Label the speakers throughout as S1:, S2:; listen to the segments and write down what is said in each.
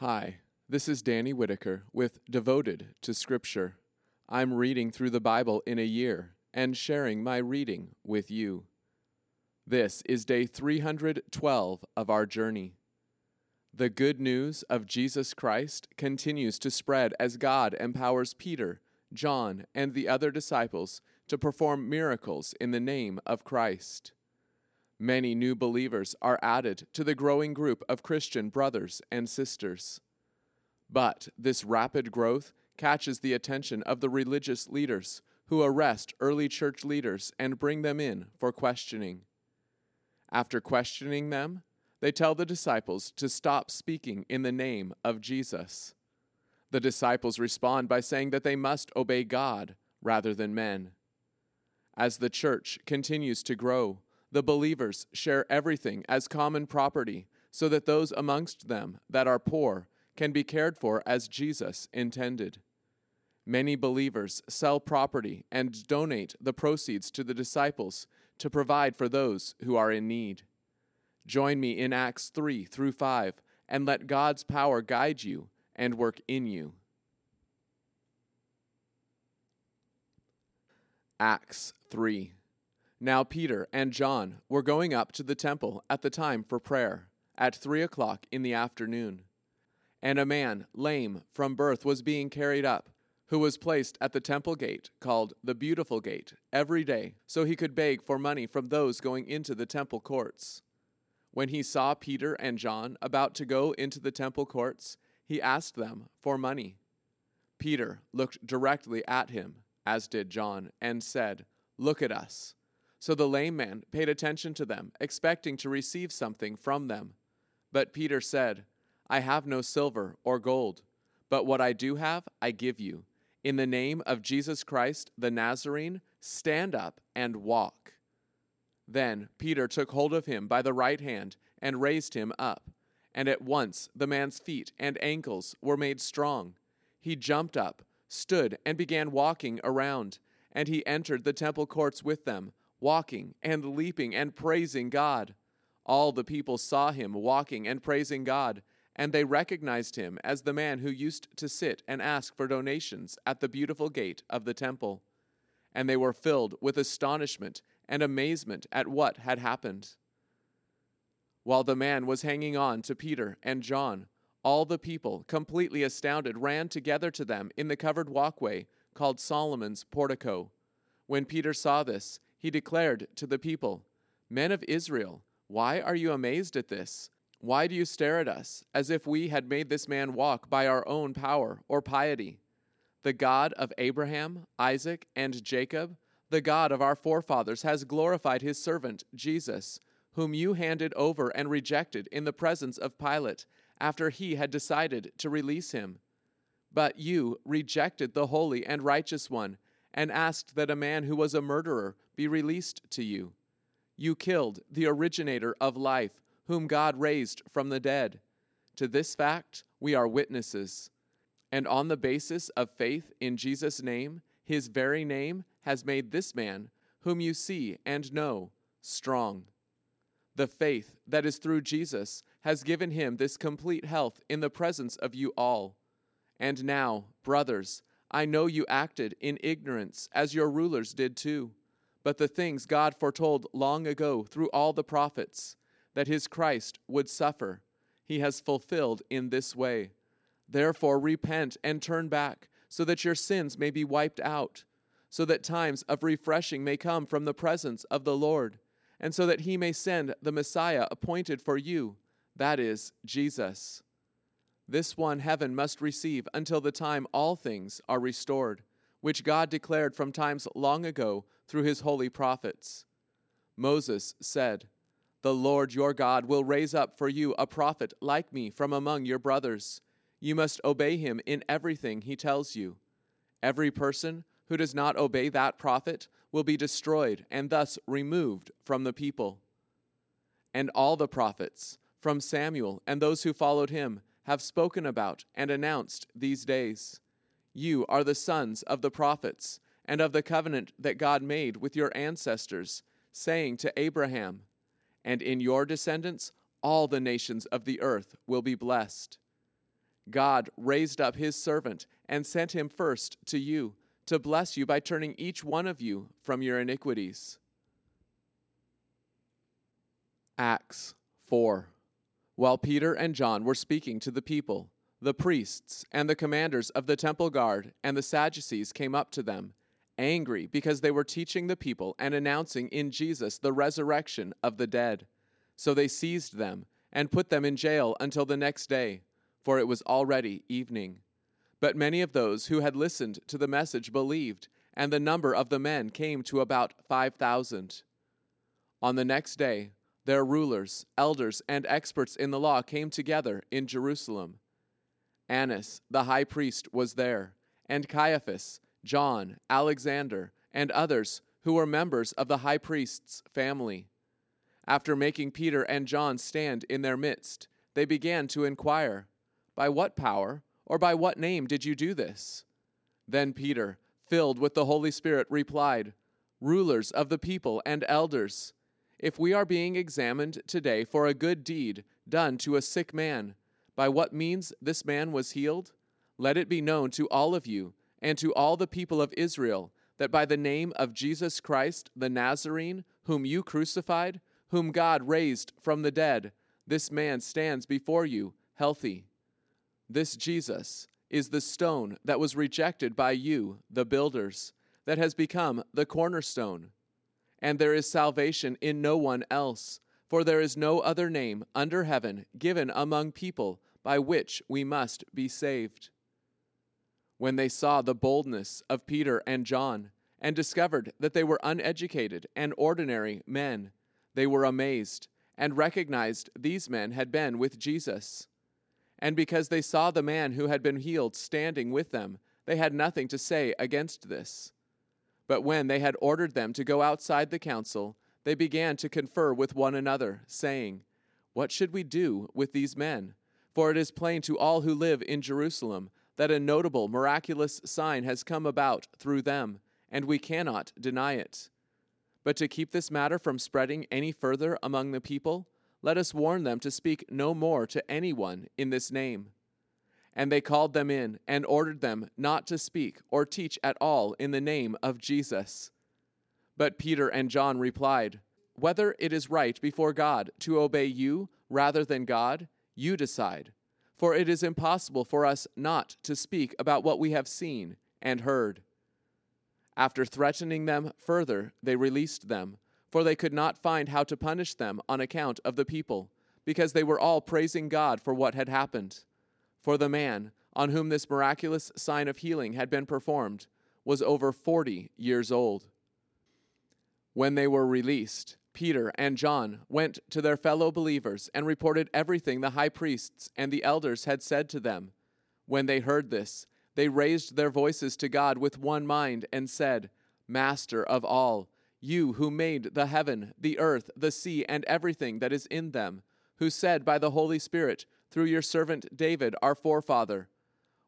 S1: Hi, this is Danny Whitaker with Devoted to Scripture. I'm reading through the Bible in a year and sharing my reading with you. This is day 312 of our journey. The good news of Jesus Christ continues to spread as God empowers Peter, John, and the other disciples to perform miracles in the name of Christ. Many new believers are added to the growing group of Christian brothers and sisters. But this rapid growth catches the attention of the religious leaders who arrest early church leaders and bring them in for questioning. After questioning them, they tell the disciples to stop speaking in the name of Jesus. The disciples respond by saying that they must obey God rather than men. As the church continues to grow, the believers share everything as common property, so that those amongst them that are poor can be cared for as Jesus intended. Many believers sell property and donate the proceeds to the disciples to provide for those who are in need. Join me in Acts 3 through 5 and let God's power guide you and work in you. Acts 3 now Peter and John were going up to the temple at the time for prayer, at three o'clock in the afternoon. And a man, lame from birth, was being carried up, who was placed at the temple gate, called the Beautiful Gate, every day, so he could beg for money from those going into the temple courts. When he saw Peter and John about to go into the temple courts, he asked them for money. Peter looked directly at him, as did John, and said, Look at us. So the lame man paid attention to them, expecting to receive something from them. But Peter said, I have no silver or gold, but what I do have, I give you. In the name of Jesus Christ the Nazarene, stand up and walk. Then Peter took hold of him by the right hand and raised him up. And at once the man's feet and ankles were made strong. He jumped up, stood, and began walking around. And he entered the temple courts with them walking and leaping and praising God. All the people saw him walking and praising God, and they recognized him as the man who used to sit and ask for donations at the beautiful gate of the temple. And they were filled with astonishment and amazement at what had happened. While the man was hanging on to Peter and John, all the people, completely astounded, ran together to them in the covered walkway called Solomon's portico. When Peter saw this, he declared to the people, Men of Israel, why are you amazed at this? Why do you stare at us, as if we had made this man walk by our own power or piety? The God of Abraham, Isaac, and Jacob, the God of our forefathers, has glorified his servant, Jesus, whom you handed over and rejected in the presence of Pilate, after he had decided to release him. But you rejected the holy and righteous one and asked that a man who was a murderer be released to you. You killed the originator of life, whom God raised from the dead. To this fact, we are witnesses. And on the basis of faith in Jesus' name, his very name has made this man, whom you see and know, strong. The faith that is through Jesus has given him this complete health in the presence of you all. And now, brothers, I know you acted in ignorance, as your rulers did too. But the things God foretold long ago through all the prophets, that his Christ would suffer, he has fulfilled in this way. Therefore, repent and turn back, so that your sins may be wiped out, so that times of refreshing may come from the presence of the Lord, and so that he may send the Messiah appointed for you, that is, Jesus. This one heaven must receive until the time all things are restored, which God declared from times long ago through his holy prophets. Moses said, The Lord your God will raise up for you a prophet like me from among your brothers. You must obey him in everything he tells you. Every person who does not obey that prophet will be destroyed and thus removed from the people. And all the prophets, from Samuel and those who followed him, have spoken about and announced these days. You are the sons of the prophets and of the covenant that God made with your ancestors, saying to Abraham, And in your descendants all the nations of the earth will be blessed. God raised up his servant and sent him first to you to bless you by turning each one of you from your iniquities. Acts 4. While Peter and John were speaking to the people, the priests and the commanders of the temple guard and the Sadducees came up to them, angry because they were teaching the people and announcing in Jesus the resurrection of the dead. So they seized them and put them in jail until the next day, for it was already evening. But many of those who had listened to the message believed, and the number of the men came to about 5,000. On the next day, their rulers, elders, and experts in the law came together in Jerusalem. Annas, the high priest, was there, and Caiaphas, John, Alexander, and others who were members of the high priest's family. After making Peter and John stand in their midst, they began to inquire, By what power or by what name did you do this? Then Peter, filled with the Holy Spirit, replied, Rulers of the people and elders, if we are being examined today for a good deed done to a sick man, by what means this man was healed, let it be known to all of you and to all the people of Israel that by the name of Jesus Christ the Nazarene, whom you crucified, whom God raised from the dead, this man stands before you healthy. This Jesus is the stone that was rejected by you, the builders, that has become the cornerstone. And there is salvation in no one else, for there is no other name under heaven given among people by which we must be saved. When they saw the boldness of Peter and John, and discovered that they were uneducated and ordinary men, they were amazed and recognized these men had been with Jesus. And because they saw the man who had been healed standing with them, they had nothing to say against this. But when they had ordered them to go outside the council, they began to confer with one another, saying, What should we do with these men? For it is plain to all who live in Jerusalem that a notable, miraculous sign has come about through them, and we cannot deny it. But to keep this matter from spreading any further among the people, let us warn them to speak no more to anyone in this name. And they called them in and ordered them not to speak or teach at all in the name of Jesus. But Peter and John replied, Whether it is right before God to obey you rather than God, you decide. For it is impossible for us not to speak about what we have seen and heard. After threatening them further, they released them for they could not find how to punish them on account of the people, because they were all praising God for what had happened. For the man, on whom this miraculous sign of healing had been performed, was over forty years old. When they were released, Peter and John went to their fellow believers and reported everything the high priests and the elders had said to them. When they heard this, they raised their voices to God with one mind and said, Master of all, you who made the heaven, the earth, the sea, and everything that is in them, who said by the Holy Spirit, through your servant David, our forefather,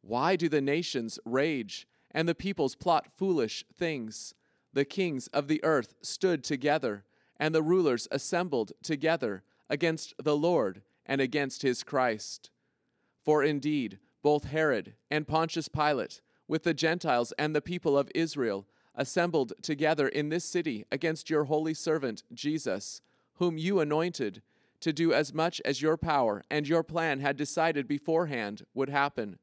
S1: Why do the nations rage, and the peoples plot foolish things? The kings of the earth stood together, and the rulers assembled together against the Lord and against his Christ. For indeed, both Herod and Pontius Pilate, with the Gentiles and the people of Israel, assembled together in this city against your holy servant Jesus, whom you anointed, to do as much as your power and your plan had decided beforehand would happen.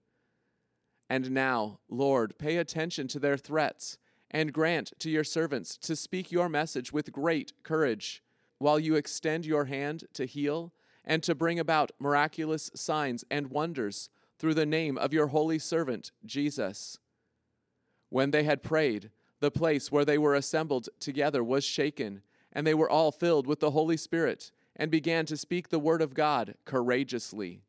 S1: And now, Lord, pay attention to their threats and grant to your servants to speak your message with great courage, while you extend your hand to heal and to bring about miraculous signs and wonders through the name of your holy servant Jesus. When they had prayed, the place where they were assembled together was shaken, and they were all filled with the Holy Spirit and began to speak the word of God courageously.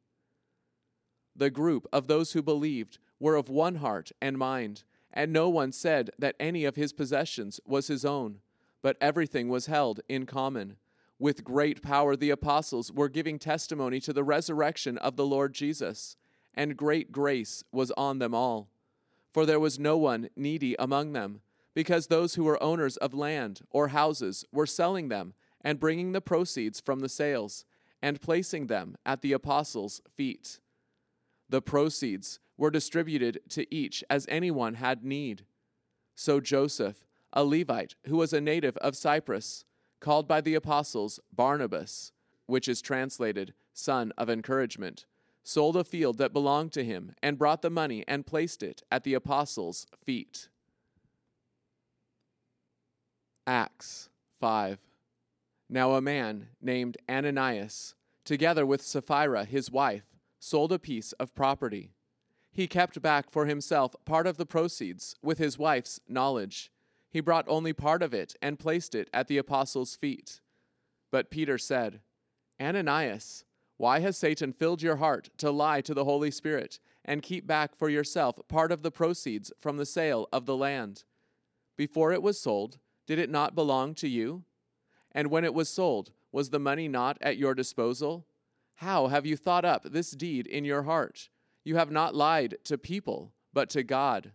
S1: The group of those who believed were of one heart and mind, and no one said that any of his possessions was his own, but everything was held in common. With great power, the apostles were giving testimony to the resurrection of the Lord Jesus, and great grace was on them all. For there was no one needy among them because those who were owners of land or houses were selling them and bringing the proceeds from the sales and placing them at the apostles' feet. The proceeds were distributed to each as anyone had need. So Joseph, a Levite who was a native of Cyprus, called by the apostles Barnabas, which is translated son of encouragement, sold a field that belonged to him and brought the money and placed it at the apostles' feet. Acts 5. Now a man named Ananias, together with Sapphira his wife, sold a piece of property. He kept back for himself part of the proceeds with his wife's knowledge. He brought only part of it and placed it at the apostles' feet. But Peter said, Ananias, why has Satan filled your heart to lie to the Holy Spirit and keep back for yourself part of the proceeds from the sale of the land? Before it was sold, did it not belong to you? And when it was sold, was the money not at your disposal? How have you thought up this deed in your heart? You have not lied to people, but to God.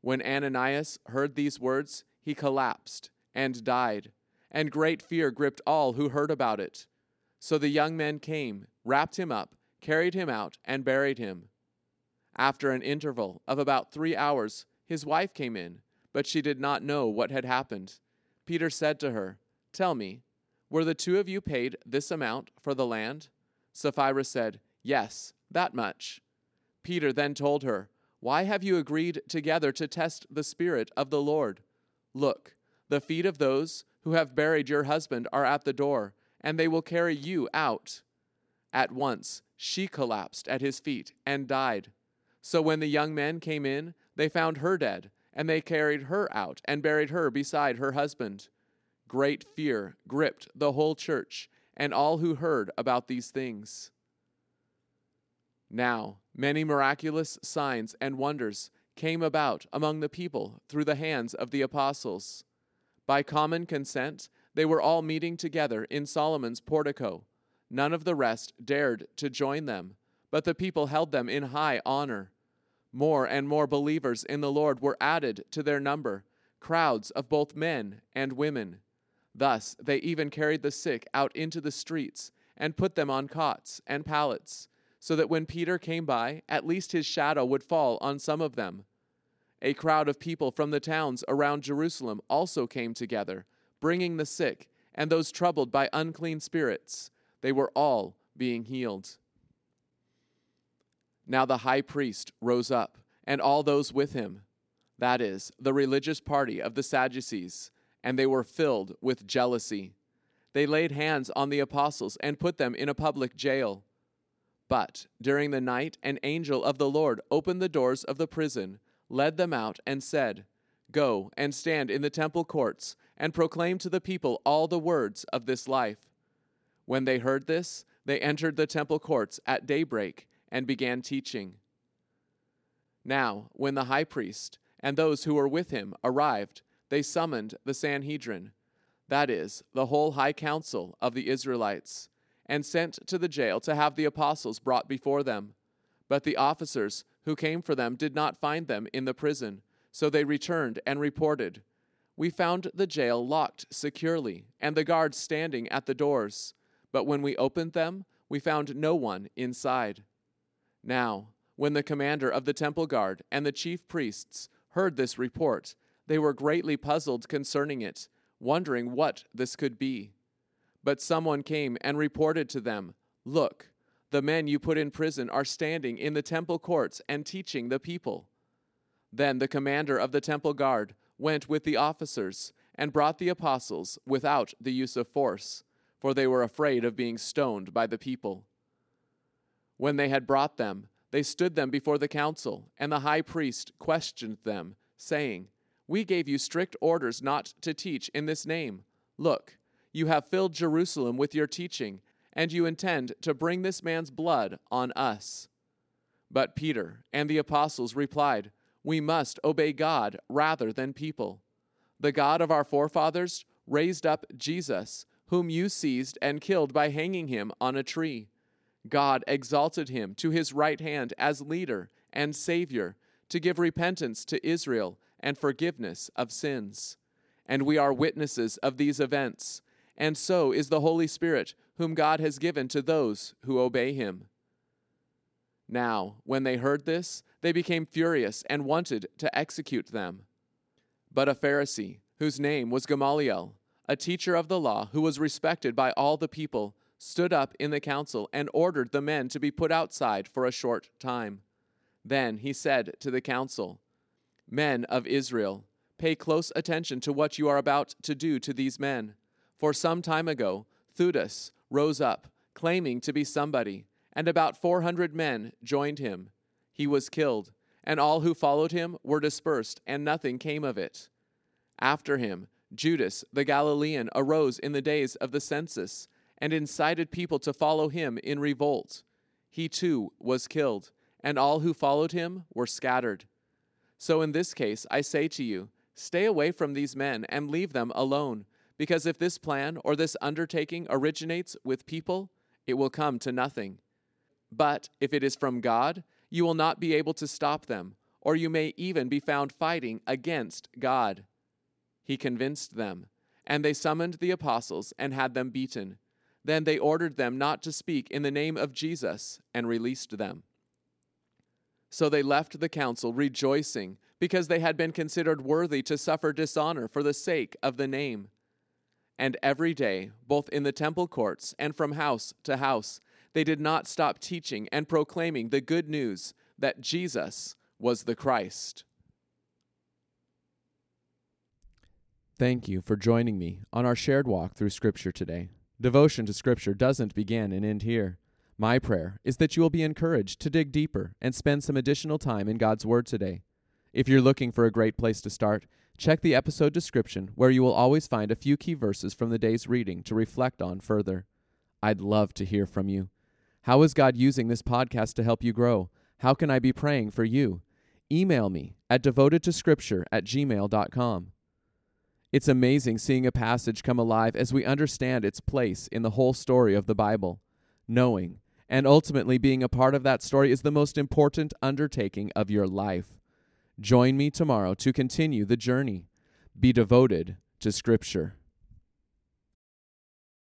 S1: When Ananias heard these words, he collapsed and died, and great fear gripped all who heard about it. So the young men came, wrapped him up, carried him out, and buried him. After an interval of about three hours, his wife came in, but she did not know what had happened. Peter said to her, Tell me, were the two of you paid this amount for the land? Sapphira said, Yes, that much. Peter then told her, Why have you agreed together to test the Spirit of the Lord? Look, the feet of those who have buried your husband are at the door, and they will carry you out. At once she collapsed at his feet and died. So when the young men came in, they found her dead, and they carried her out and buried her beside her husband. Great fear gripped the whole church and all who heard about these things. Now, many miraculous signs and wonders came about among the people through the hands of the apostles. By common consent, they were all meeting together in Solomon's portico. None of the rest dared to join them, but the people held them in high honor. More and more believers in the Lord were added to their number, crowds of both men and women. Thus they even carried the sick out into the streets and put them on cots and pallets, so that when Peter came by, at least his shadow would fall on some of them. A crowd of people from the towns around Jerusalem also came together, bringing the sick and those troubled by unclean spirits. They were all being healed. Now the high priest rose up, and all those with him, that is, the religious party of the Sadducees and they were filled with jealousy. They laid hands on the apostles and put them in a public jail. But during the night, an angel of the Lord opened the doors of the prison, led them out, and said, Go and stand in the temple courts, and proclaim to the people all the words of this life. When they heard this, they entered the temple courts at daybreak and began teaching. Now, when the high priest and those who were with him arrived, they summoned the Sanhedrin, that is, the whole high council of the Israelites, and sent to the jail to have the apostles brought before them. But the officers who came for them did not find them in the prison, so they returned and reported. We found the jail locked securely, and the guards standing at the doors. But when we opened them, we found no one inside. Now, when the commander of the temple guard and the chief priests heard this report, they were greatly puzzled concerning it, wondering what this could be. But someone came and reported to them Look, the men you put in prison are standing in the temple courts and teaching the people. Then the commander of the temple guard went with the officers and brought the apostles without the use of force, for they were afraid of being stoned by the people. When they had brought them, they stood them before the council, and the high priest questioned them, saying, we gave you strict orders not to teach in this name. Look, you have filled Jerusalem with your teaching, and you intend to bring this man's blood on us. But Peter and the apostles replied, We must obey God rather than people. The God of our forefathers raised up Jesus, whom you seized and killed by hanging him on a tree. God exalted him to his right hand as leader and Savior to give repentance to Israel and forgiveness of sins. And we are witnesses of these events, and so is the Holy Spirit, whom God has given to those who obey him. Now, when they heard this, they became furious and wanted to execute them. But a Pharisee, whose name was Gamaliel, a teacher of the law who was respected by all the people, stood up in the council and ordered the men to be put outside for a short time. Then he said to the council, Men of Israel, pay close attention to what you are about to do to these men. For some time ago, Theudas rose up, claiming to be somebody, and about 400 men joined him. He was killed, and all who followed him were dispersed, and nothing came of it. After him, Judas the Galilean arose in the days of the census and incited people to follow him in revolt. He too was killed, and all who followed him were scattered. So in this case, I say to you, stay away from these men and leave them alone, because if this plan or this undertaking originates with people, it will come to nothing. But if it is from God, you will not be able to stop them, or you may even be found fighting against God. He convinced them, and they summoned the apostles and had them beaten. Then they ordered them not to speak in the name of Jesus and released them. So they left the council rejoicing because they had been considered worthy to suffer dishonor for the sake of the name. And every day, both in the temple courts and from house to house, they did not stop teaching and proclaiming the good news that Jesus was the Christ. Thank you for joining me on our shared walk through Scripture today. Devotion to Scripture doesn't begin and end here. My prayer is that you will be encouraged to dig deeper and spend some additional time in God's Word today. If you're looking for a great place to start, check the episode description where you will always find a few key verses from the day's reading to reflect on further. I'd love to hear from you. How is God using this podcast to help you grow? How can I be praying for you? Email me at devotedtoscripture at gmail.com. It's amazing seeing a passage come alive as we understand its place in the whole story of the Bible. Knowing and ultimately being a part of that story is the most important undertaking of your life. Join me tomorrow to continue the journey. Be devoted to Scripture.